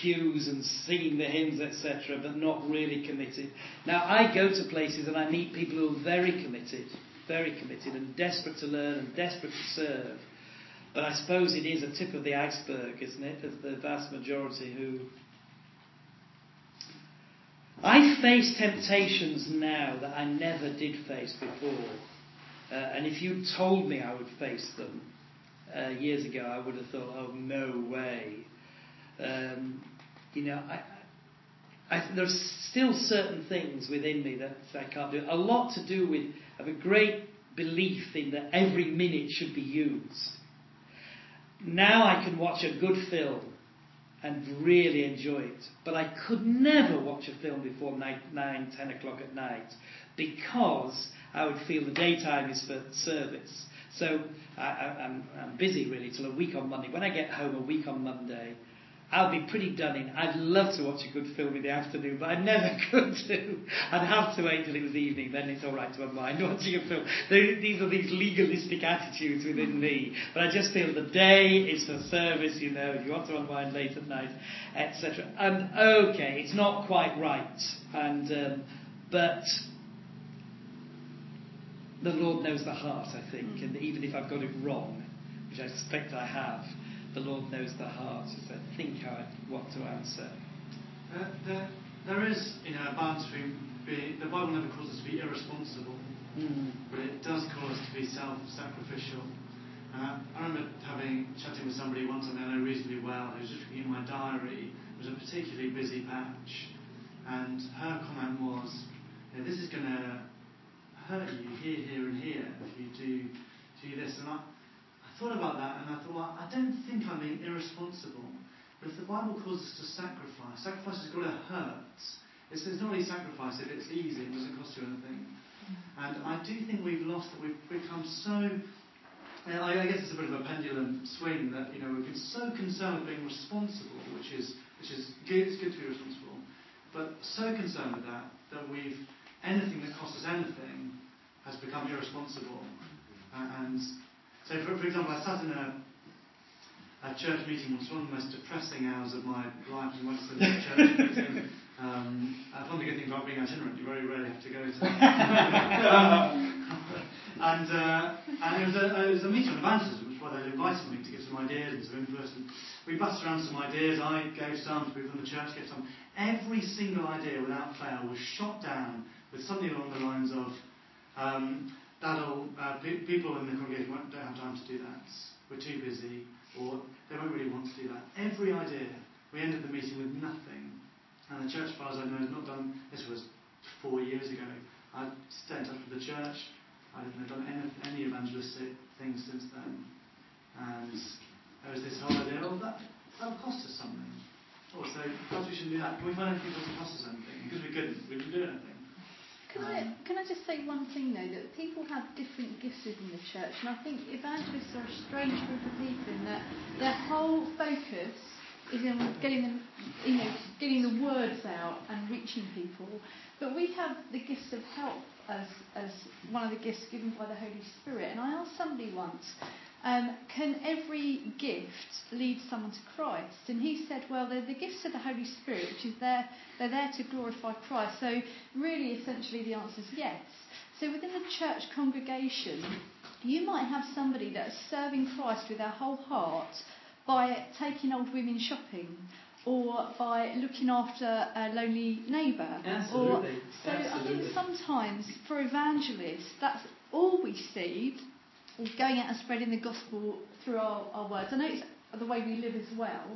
pews and singing the hymns, etc., but not really committed. Now, I go to places and I meet people who are very committed, very committed, and desperate to learn and desperate to serve. But I suppose it is a tip of the iceberg, isn't it, of the vast majority who. I face temptations now that I never did face before. Uh, and if you told me I would face them uh, years ago, I would have thought, oh, no way. Um, you know, I, I, there's still certain things within me that I can't do. A lot to do with I have a great belief in that every minute should be used. Now I can watch a good film and really enjoy it, but I could never watch a film before nine, 9 10 o'clock at night because I would feel the daytime is for service. So I, am busy really till a week on Monday. When I get home a week on Monday, I'll be pretty done in. I'd love to watch a good film in the afternoon, but I never could do. I'd have to wait till it was evening, then it's all right to unwind watching a film. these are these legalistic attitudes within me. But I just feel the day is for service, you know, if you want to unwind late at night, etc. And okay, it's not quite right. And um, but the Lord knows the heart, I think, and even if I've got it wrong, which I suspect I have the Lord knows the heart as I think how I, what to answer. There, there is, you know, a balance between being, the Bible never calls us to be irresponsible, mm. but it does call us to be self-sacrificial. Uh, I remember having chatting with somebody once and I know reasonably well who was just looking at my diary. It was a particularly busy patch, and her comment was, know, "This is going to hurt you here, here, and here if you do do this." And I, thought about that and I thought, well, I don't think I'm being irresponsible. But if the Bible calls us to sacrifice, sacrifice has got to hurt. It's, it's not really sacrifice if it's easy, it doesn't cost you anything. And I do think we've lost that we've become so. I, I guess it's a bit of a pendulum swing that you know we've been so concerned with being responsible, which is which is good. It's good to be responsible, but so concerned with that that we've anything that costs us anything has become irresponsible. Uh, and for, for example, I sat in a, a church meeting once, one of the most depressing hours of my life, and went to the church meeting. Um, one of the good things about being itinerant, you very rarely have to go to. and uh, and it, was a, it was a meeting on evangelism, which is why they invited me to give some ideas and some input. And we bust around some ideas. I gave some, people from the church gave some. Every single idea, without fail, was shot down with something along the lines of. Um, uh, Uh, people in the congregation don't have time to do that. We're too busy, or they won't really want to do that. Every idea, we ended the meeting with nothing. And the church, as far as I know, has not done. This was four years ago. I stayed in touch with the church. I haven't done any, any evangelistic things since then. And there was this whole idea, oh, that that'll cost us something. Oh, so perhaps we shouldn't do that. Can we find anything that doesn't cost us anything? Because we couldn't, we didn't do anything. Can I, can I just say one thing though, that people have different gifts within the church, and I think evangelists are a strange group of people in that their whole focus is in getting them, you know, getting the words out and reaching people. But we have the gifts of help as, as one of the gifts given by the Holy Spirit. And I asked somebody once, um, can every gift lead someone to Christ? And he said, well, they're the gifts of the Holy Spirit, which is there, they're there to glorify Christ. So, really, essentially, the answer is yes. So, within the church congregation, you might have somebody that's serving Christ with their whole heart by taking old women shopping or by looking after a lonely neighbour. Absolutely. Or, so Absolutely. I think sometimes for evangelists, that's all we see is going out and spreading the gospel through our, our words. I know it's the way we live as well,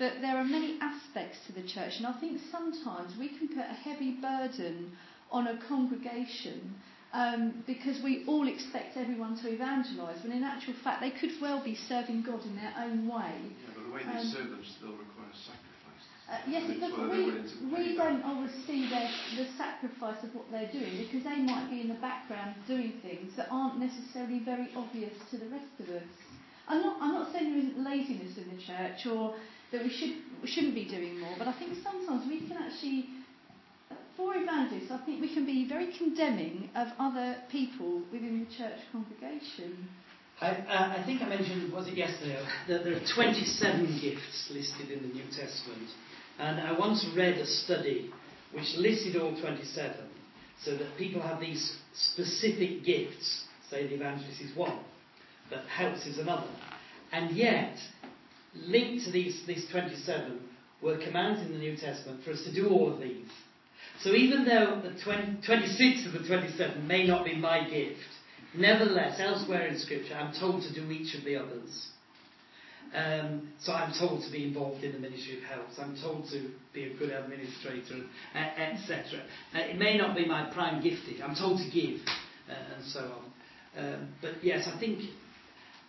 but there are many aspects to the church, and I think sometimes we can put a heavy burden on a congregation um, because we all expect everyone to evangelise, when in actual fact they could well be serving God in their own way. Yeah, but the way they um, serve them still requires sacrifice. Uh, yes, it does. We, we don't always see their, the sacrifice of what they're doing because they might be in the background doing things that aren't necessarily very obvious to the rest of us. I'm not, I'm not saying there isn't laziness in the church or that we, should, we shouldn't be doing more, but I think sometimes we can actually for evangelists, I think we can be very condemning of other people within the church congregation. I, uh, I think I mentioned, was it yesterday, that there are 27 gifts listed in the New Testament. And I once read a study which listed all 27 so that people have these specific gifts. Say the evangelist is one, but helps is another. And yet, linked to these, these 27 were commands in the New Testament for us to do all of these. So even though the 20, 26 of the 27 may not be my gift, nevertheless, elsewhere in Scripture, I'm told to do each of the others. Um, so I'm told to be involved in the ministry of helps. I'm told to be a good administrator, etc. Uh, it may not be my prime gifting. I'm told to give, uh, and so on. Um, but yes, I think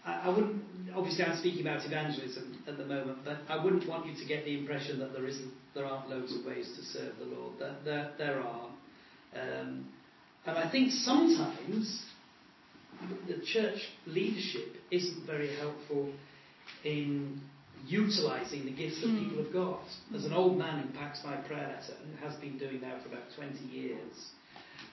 I, I, wouldn't. Obviously, I'm speaking about evangelism at the moment, but I wouldn't want you to get the impression that there isn't, there aren't loads of ways to serve the Lord. There, there, there are, um, and I think sometimes the church leadership isn't very helpful in utilising the gifts that mm. people have got. As an old man who packs my prayer letter, and has been doing now for about 20 years,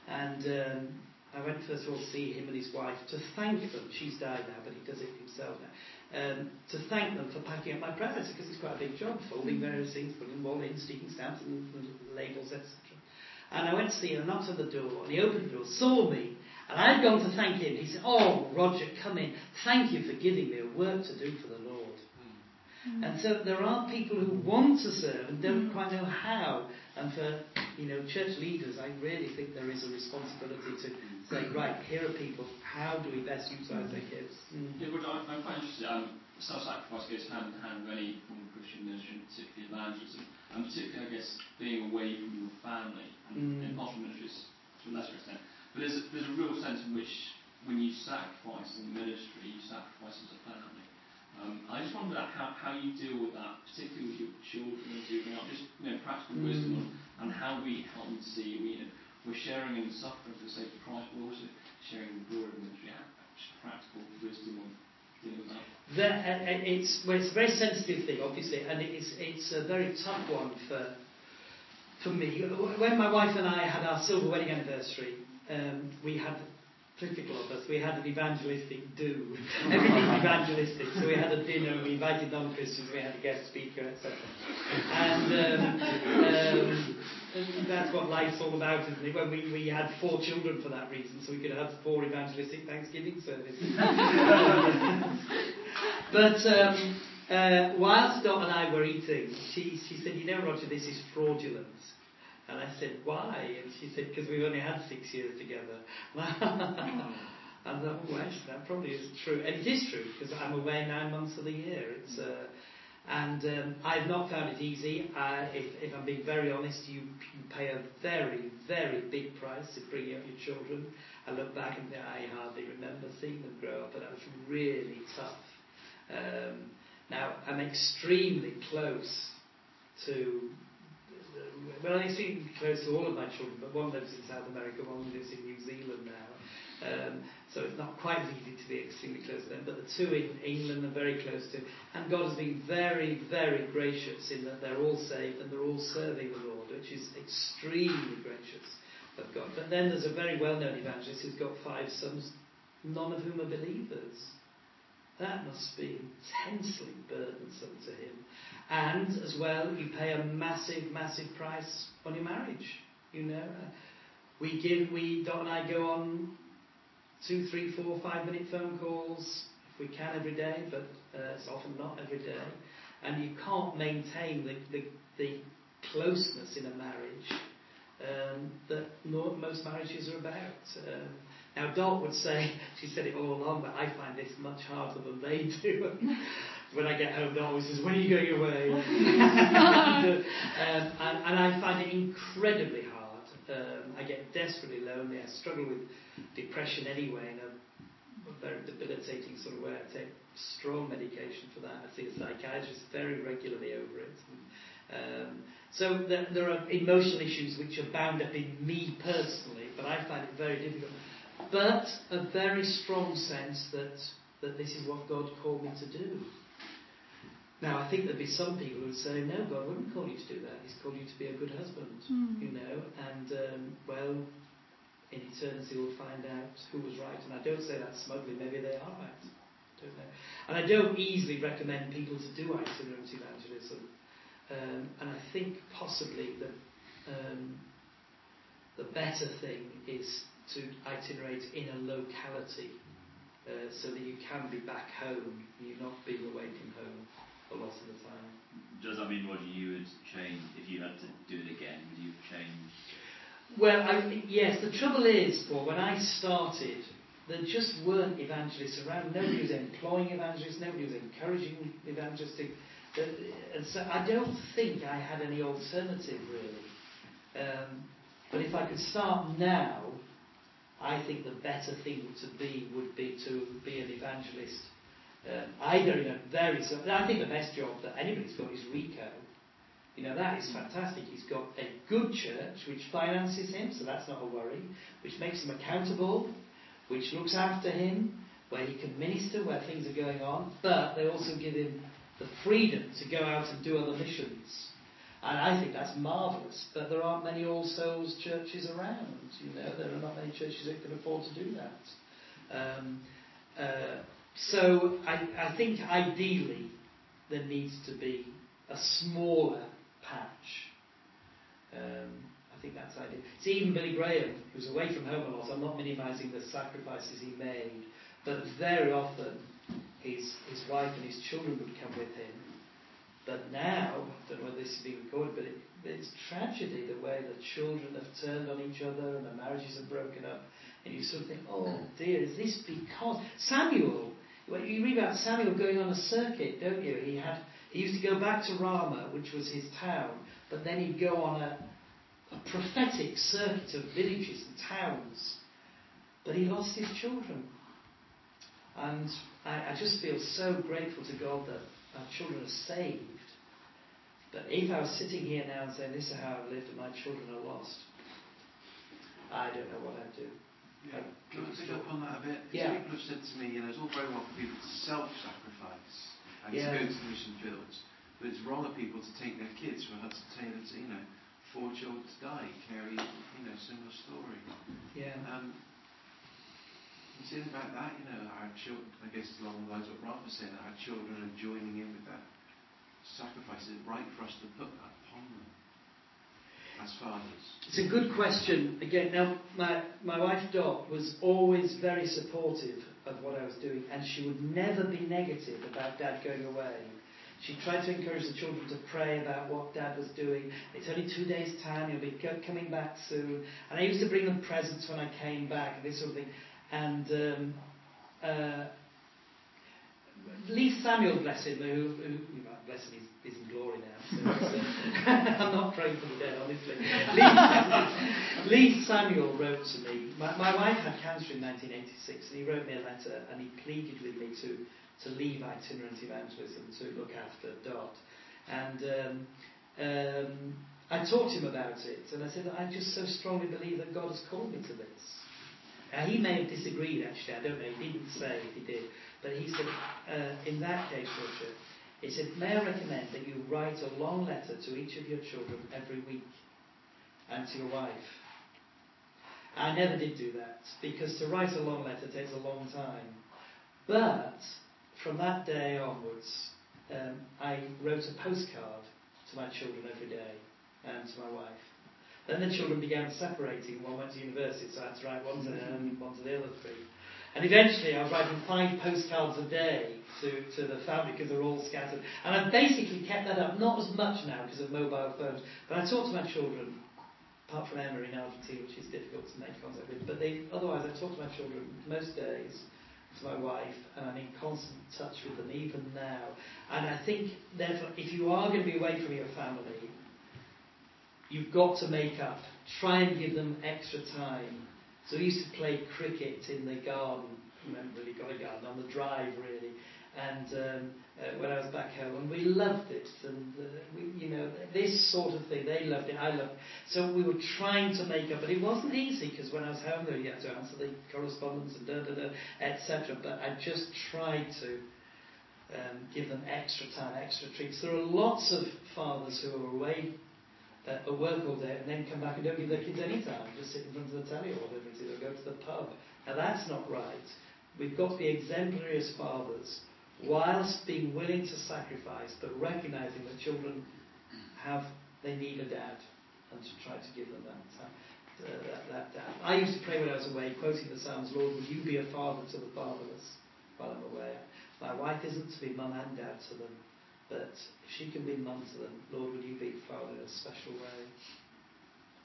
and um, I went first of all to see him and his wife to thank them. She's died now, but he does it himself now. Um, to thank them for packing up my prayer letter because it's quite a big job, folding various things, putting them all in, sticking stamps and, and labels, etc. And I went to see him, knocked on the door, and he opened the door, saw me, and I'd gone to thank him. He said, Oh, Roger, come in. Thank you for giving me a work to do for the. And so there are people who want to serve and don't mm. quite know how. And for you know church leaders, I really think there is a responsibility to say, right, here are people. How do we best utilise their gifts? Mm. Yeah, but I'm, I'm quite interested. Um, self-sacrifice goes hand in hand with any form of Christian ministry, particularly evangelism, and particularly, I guess, being away from your family and mm. in pastoral ministries to a lesser extent. But there's a, there's a real sense in which when you sacrifice in ministry, you sacrifice as a family. Um, I just wonder how, how you deal with that, particularly with your children as you bring up, just practical wisdom on, how we help them see. We're sharing in the suffering for the sake of Christ, but also sharing the glory of. Just practical wisdom on dealing with that. The, uh, uh, it's, well, it's a very sensitive thing, obviously, and it's, it's a very tough one for, for me. When my wife and I had our silver wedding anniversary, um, we had typical of us. We had an evangelistic do. Everything's evangelistic. So we had a dinner, we invited non Christians, we had a guest speaker, etc. And um, um, that's what life's all about, isn't it? When we, we had four children for that reason, so we could have four evangelistic Thanksgiving services. but um, uh, whilst Dot and I were eating, she, she said, You know, Roger, this is fraudulent. And I said, why? And she said, because we've only had six years together. I thought, oh, actually, that probably is true. And it is true, because I'm away nine months of the year. It's, uh, and um, I've not found it easy. Uh, if, if, I'm being very honest, you, you, pay a very, very big price to bring up your children. I look back and think, I hardly remember seeing them grow up, but that was really tough. Um, now, I'm extremely close to well, I seem close to all of my children, but one lives in South America, one lives in New Zealand now. Um, so it's not quite as easy to be extremely close to them. But the two in England are very close to. And God has been very, very gracious in that they're all saved and they're all serving the Lord, which is extremely gracious of God. But then there's a very well known evangelist who's got five sons, none of whom are believers. That must be intensely burdensome to him. And as well, you pay a massive, massive price on your marriage. You know, we give, we Dot and I go on two, three, four, five minute phone calls if we can every day, but uh, it's often not every day. And you can't maintain the, the, the closeness in a marriage um, that most marriages are about. Um, now, Dot would say, she said it all along, but I find this much harder than they do. when I get home, Dot always says, When are you going away? and, um, and, and, I find it incredibly hard. Um, I get desperately lonely. I struggle with depression anyway in a, a very debilitating sort of way. I take strong medication for that. I see a psychiatrist very regularly over it. And, um, so there, there, are emotional issues which are bound up in me personally, but I find it very difficult but a very strong sense that, that this is what God called me to do. Now, I think there'd be some people who would say, no, God wouldn't call you to do that. He's called you to be a good husband, mm. you know, and, um, well, in eternity we'll find out who was right. And I don't say that smugly, maybe they are right. Don't know. And I don't easily recommend people to do itinerant evangelism. Um, and I think possibly the, um, the better thing is to itinerate in a locality uh, so that you can be back home, you're not being away from home a lot of the time. Does that mean, Roger, you would change, if you had to do it again, would you change? Well, I, yes, the trouble is, Paul, when I started, there just weren't evangelists around. Nobody was employing evangelists, nobody was encouraging evangelists to and so I don't think I had any alternative really. Um, but if I could start now, I think the better thing to be would be to be an evangelist, uh, either in a very. I think the best job that anybody's got is Rico. You know, that is fantastic. He's got a good church which finances him, so that's not a worry, which makes him accountable, which looks after him, where he can minister where things are going on, but they also give him the freedom to go out and do other missions. And I think that's marvellous. But there aren't many All Souls churches around. You know, there are not many churches that can afford to do that. Um, uh, so I, I think ideally there needs to be a smaller patch. Um, I think that's ideal. See, even Billy Graham, who's away from home a lot, I'm not minimising the sacrifices he made, but very often his, his wife and his children would come with him. But now, I don't know whether this is being recorded, but it, it's tragedy the way the children have turned on each other and the marriages have broken up. And you sort of think, oh dear, is this because Samuel? Well, you read about Samuel going on a circuit, don't you? He had he used to go back to Ramah, which was his town, but then he'd go on a, a prophetic circuit of villages and towns. But he lost his children. And I, I just feel so grateful to God that our children are saved. But if I was sitting here now and saying, This is how I've lived and my children are lost, I don't know what I'd do. Yeah. Can I pick up on that a bit? Yeah. People have said to me, you know, it's all very well for people to self sacrifice and yeah. to go to the mission fields, but it's wrong of people to take their kids from Hudson Taylor to, you know, four children to die. Carey, you know, similar story. Yeah. Um, you say about that, you know, our children, I guess along the lines of what Rob was saying, our children are joining in with that sacrifice. Is it right for us to put that upon them as fathers? It's a good question. Again, now, my, my wife Dot was always very supportive of what I was doing, and she would never be negative about Dad going away. She tried to encourage the children to pray about what Dad was doing. It's only two days' time, he'll be coming back soon. And I used to bring them presents when I came back and this sort of thing. And um, uh, Leith Samuel, bless him, who, who bless him, he's, he's in glory now. So uh, I'm not praying for the dead, honestly. Leith, Leith Samuel wrote to me. My, my, wife had cancer in 1986, and he wrote me a letter, and he pleaded with me to to leave itinerant evangelism to look after Dot. And um, um, I talked to him about it, and I said, I just so strongly believe that God has called me to this. Now, he may have disagreed, actually, I don't know, he didn't say if he did, but he said, uh, in that case, Roger, he said, May I recommend that you write a long letter to each of your children every week and to your wife? I never did do that because to write a long letter takes a long time. But from that day onwards, um, I wrote a postcard to my children every day and to my wife. Then the children began separating. One went to university, so I had to write one to them, one to the other three. And eventually I was writing five postcards a day to, to the family because they're all scattered. And I've basically kept that up, not as much now because of mobile phones, but I talk to my children, apart from Emma in Argentina, which is difficult to make contact with, but they, otherwise I talk to my children most days to my wife, and I'm in constant touch with them even now. And I think, therefore, if you are going to be away from your family, you've got to make up. Try and give them extra time. So we used to play cricket in the garden. Remember, We got a garden on the drive, really. And um, uh, when I was back home, and we loved it. And uh, we, you know, this sort of thing, they loved it. I loved it. So we were trying to make up, but it wasn't easy because when I was home there, you had to answer the correspondence and da da da, etc. But I just tried to. Um, give them extra time, extra treats. There are lots of fathers who are away uh, at work all day and then come back and don't give their kids any time, just sit in front of the telly or whatever it is, or go to the pub. Now that's not right. We've got to be exemplary as fathers whilst being willing to sacrifice, but recognizing that children have they need a dad and to try to give them that. Uh, that, that dad. I used to pray when I was away, quoting the Psalms, Lord, will you be a father to the fatherless while I'm away? My wife isn't to be mum and dad to them, but if she can be mum to them, Lord, would you be father in a special way?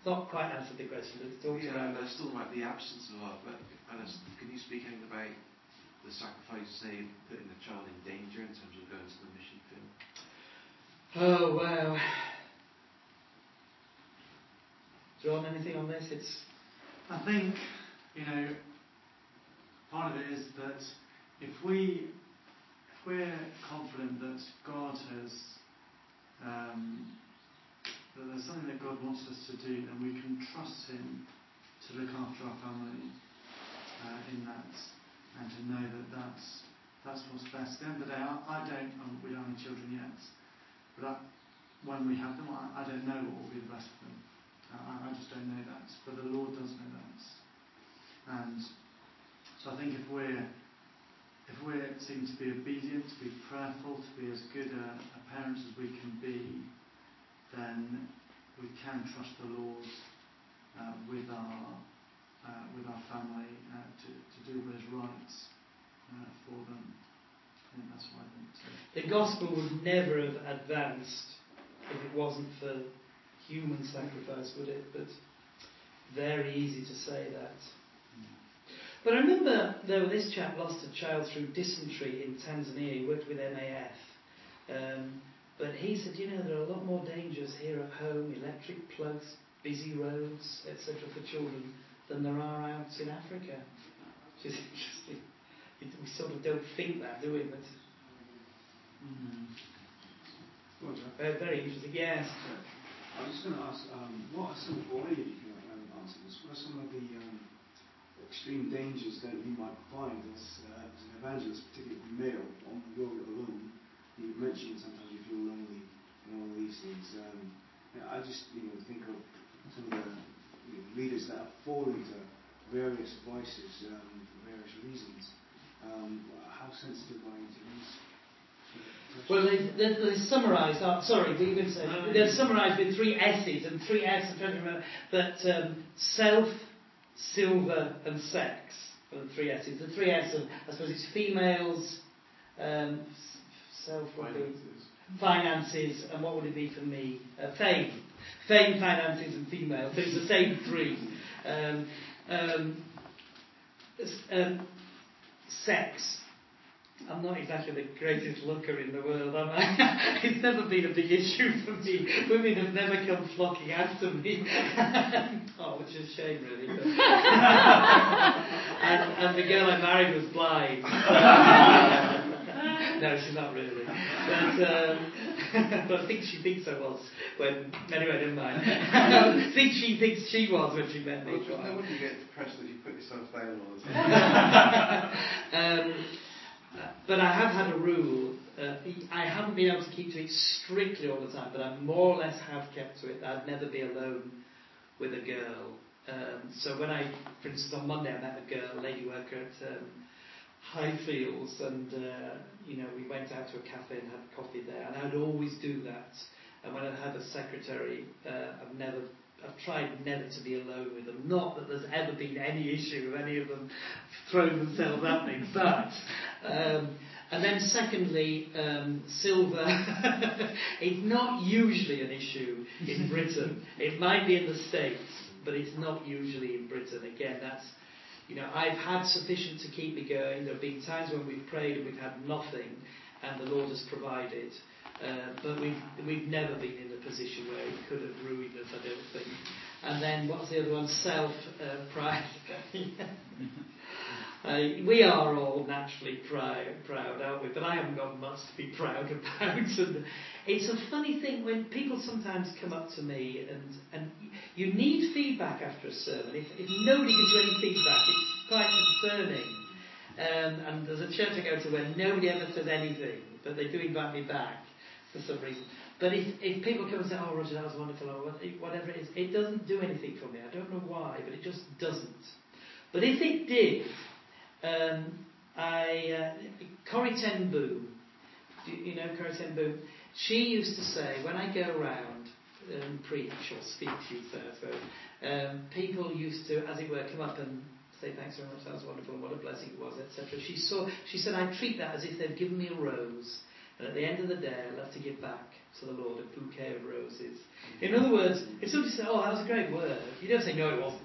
Not quite answered the question, but it's talked yeah, around. there's still about the absence of love, but can you speak anything about the sacrifice, say, putting the child in danger in terms of going to the mission field? Oh, wow. John, anything on this? It's. I think, you know, part of it is that if we we're confident that God has um, that there's something that God wants us to do, then we can trust Him to look after our family uh, in that, and to know that that's that's what's best. At the end of the day, I, I don't. Um, we don't have any children yet, but I, when we have them, I, I don't know what will be the best for them. I, I just don't know that, but the Lord does know that. And so I think if we're if we're seeking to be obedient, to be prayerful, to be as good a, a parent as we can be, then we can trust the Lord uh, with our uh, with our family uh, to, to do what is right uh, for them. That's what I think. The gospel would never have advanced if it wasn't for human sacrifice, would it? But very easy to say that. But I remember, though, this chap lost a child through dysentery in Tanzania. He worked with MAF. Um, but he said, you know, there are a lot more dangers here at home electric plugs, busy roads, etc., for children than there are out in Africa. Which is interesting. We sort of don't think that, do we? But. Mm. Very, very interesting. Yes. I was just going to ask, um, what are some, or of you can um, answer this, what are some of the um, extreme dangers that you might find as, uh, as an evangelist, particularly male, on you're alone? You mentioned sometimes you feel lonely and all these things. Um, I just you know think of some of the you know, leaders that have fallen to various vices um, for various reasons. Um, how sensitive are you to these? Well, they, they, they summarised, oh, sorry, we going to say, they're summarised with three S's, and three S, I'm trying to remember, but um, self, silver, and sex are the three S's. The three S's, I suppose it's females, um, self, finances. finances, and what would it be for me? Uh, fame. Fame, finances, and female. So it's the same three. Um, um, um sex. I'm not exactly the greatest looker in the world, am I? it's never been a big issue for me. Women have never come flocking after me. oh, which is a shame, really. and, and, the girl I married was blind. no, she's not really. But, um, but I think she thinks I was when. Anyway, never mind. I think she thinks she was when she met me. Well, no wonder you get depressed that you put yourself down all the time. um, I have had a rule. Uh, I haven't been able to keep to it strictly all the time, but I more or less have kept to it. I'd never be alone with a girl. Um, so when I, for instance, on Monday I met a girl, lady worker at um, Highfields, and uh, we went out to a cafe and had coffee there, and I'd always do that. And when I had a secretary, uh, I've never I've tried never to be alone with them. Not that there's ever been any issue of any of them throwing themselves at me, but. Um, and then, secondly, um, silver. it's not usually an issue in Britain. it might be in the States, but it's not usually in Britain. Again, that's. You know, I've had sufficient to keep me going. There have been times when we've prayed and we've had nothing, and the Lord has provided. Uh, but we've, we've never been in a position where it could have ruined us, I don't think. And then what's the other one? Self uh, pride. uh, we are all naturally proud, proud, aren't we? But I haven't got much to be proud about. and it's a funny thing when people sometimes come up to me and, and you need feedback after a sermon. If, if nobody gives you any feedback, it's quite concerning. Um, and there's a church I go to where nobody ever says anything, but they do invite me back for some reason. But if, if people come and say, oh, Roger, that was wonderful, or whatever it is, it doesn't do anything for me. I don't know why, but it just doesn't. But if it did, um, I, uh, Corrie Ten Boom, you know Corrie Ten Boom? She used to say, when I go around and preach or speak to you, Thursday, um, people used to, as it were, come up and say thanks very much, that was wonderful, what a blessing it was, etc. She saw, she said, I treat that as if they've given me a rose, and at the end of the day, I love to give back to the Lord a bouquet of roses. In other words, if somebody says, oh, that was a great word, you don't say, no, it wasn't.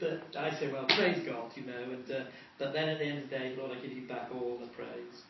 But I say, well, praise God, you know, and uh, but then at the end of the day, Lord, I give you back all the praise.